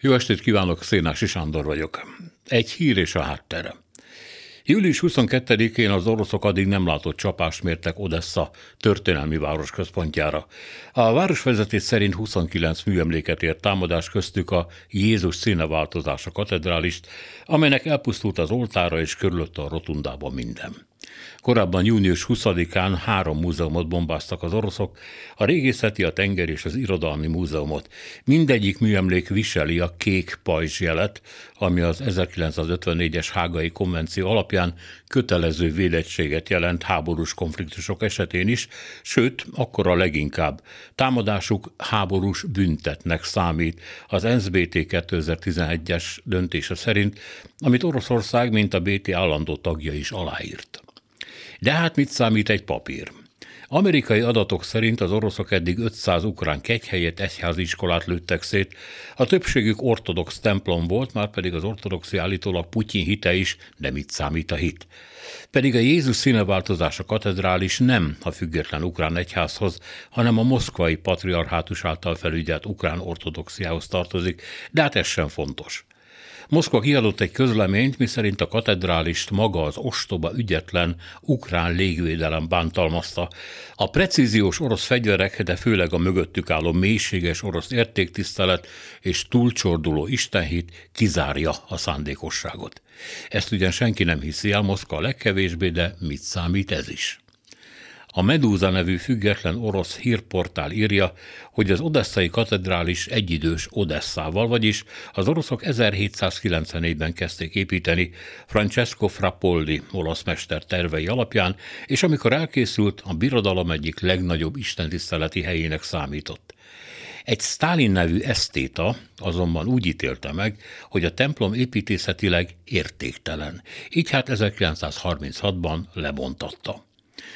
Jó estét kívánok, Szénási Sándor vagyok. Egy hír és a háttere. Július 22-én az oroszok addig nem látott csapást mértek Odessa történelmi város központjára. A városvezetés szerint 29 műemléket ért támadás köztük a Jézus színeváltozása katedrálist, amelynek elpusztult az oltára és körülött a rotundában minden. Korábban június 20-án három múzeumot bombáztak az oroszok, a régészeti, a tenger és az irodalmi múzeumot. Mindegyik műemlék viseli a kék pajzs jelet, ami az 1954-es hágai konvenció alapján kötelező védettséget jelent háborús konfliktusok esetén is, sőt, akkor a leginkább. Támadásuk háborús büntetnek számít az NSBT 2011-es döntése szerint, amit Oroszország, mint a BT állandó tagja is aláírt. De hát mit számít egy papír? Amerikai adatok szerint az oroszok eddig 500 ukrán kegyhelyet, egyháziskolát lőttek szét. A többségük ortodox templom volt, már pedig az ortodoxi állítólag Putyin hite is, de mit számít a hit? Pedig a Jézus színeváltozás a katedrális nem a független ukrán egyházhoz, hanem a moszkvai patriarhátus által felügyelt ukrán ortodoxiához tartozik, de hát ez sem fontos. Moszkva kiadott egy közleményt, miszerint a katedrálist maga az ostoba, ügyetlen ukrán légvédelem bántalmazta. A precíziós orosz fegyverek, de főleg a mögöttük álló mélységes orosz értéktisztelet és túlcsorduló istenhit kizárja a szándékosságot. Ezt ugyan senki nem hiszi el, Moszkva legkevésbé, de mit számít ez is? A Medúza nevű független orosz hírportál írja, hogy az odesszai katedrális egyidős Odesszával, vagyis az oroszok 1794-ben kezdték építeni Francesco Frappoldi olasz mester tervei alapján, és amikor elkészült, a birodalom egyik legnagyobb istentiszteleti helyének számított. Egy Stalin nevű esztéta azonban úgy ítélte meg, hogy a templom építészetileg értéktelen, így hát 1936-ban lebontatta.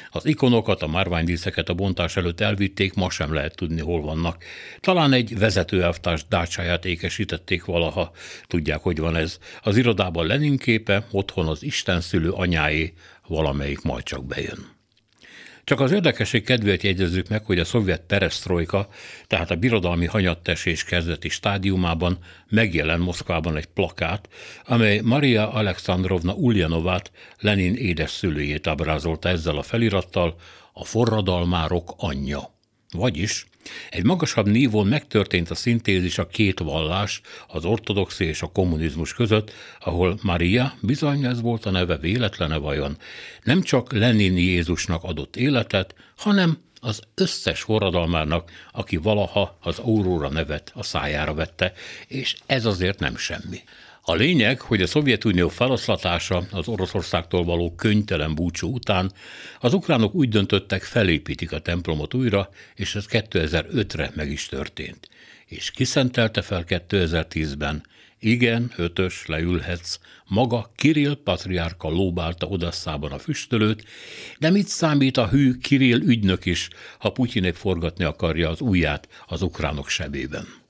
Az ikonokat, a márványdíszeket a bontás előtt elvitték, ma sem lehet tudni, hol vannak. Talán egy vezetőelvtárs dácsáját ékesítették valaha. Tudják, hogy van ez. Az irodában Lenin képe, otthon az Isten szülő anyáé, valamelyik majd csak bejön. Csak az érdekesség kedvéért jegyezzük meg, hogy a szovjet perestroika, tehát a birodalmi hanyattesés kezdeti stádiumában megjelen Moszkvában egy plakát, amely Maria Alexandrovna Ulyanovát, Lenin édes szülőjét ábrázolta ezzel a felirattal, a forradalmárok anyja. Vagyis egy magasabb nívón megtörtént a szintézis a két vallás, az ortodoxi és a kommunizmus között, ahol Maria, bizony ez volt a neve véletlene vajon, nem csak Lenin Jézusnak adott életet, hanem az összes forradalmárnak, aki valaha az Aurora nevet a szájára vette, és ez azért nem semmi. A lényeg, hogy a Szovjetunió feloszlatása az Oroszországtól való könytelen búcsú után az ukránok úgy döntöttek, felépítik a templomot újra, és ez 2005-re meg is történt. És kiszentelte fel 2010-ben, igen, ötös, leülhetsz. Maga Kirill patriárka lóbálta odasszában a füstölőt, de mit számít a hű Kirill ügynök is, ha Putyinék forgatni akarja az ujját az ukránok sebében?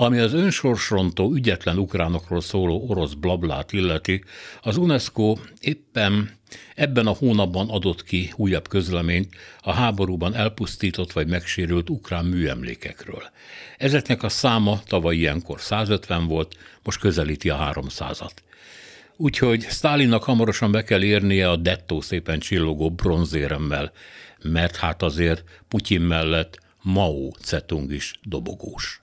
Ami az önsorsrontó ügyetlen ukránokról szóló orosz blablát illeti, az UNESCO éppen ebben a hónapban adott ki újabb közleményt a háborúban elpusztított vagy megsérült ukrán műemlékekről. Ezeknek a száma tavaly ilyenkor 150 volt, most közelíti a 300-at. Úgyhogy Stálinnak hamarosan be kell érnie a dettó szépen csillogó bronzéremmel, mert hát azért Putyin mellett Mao Cetung is dobogós.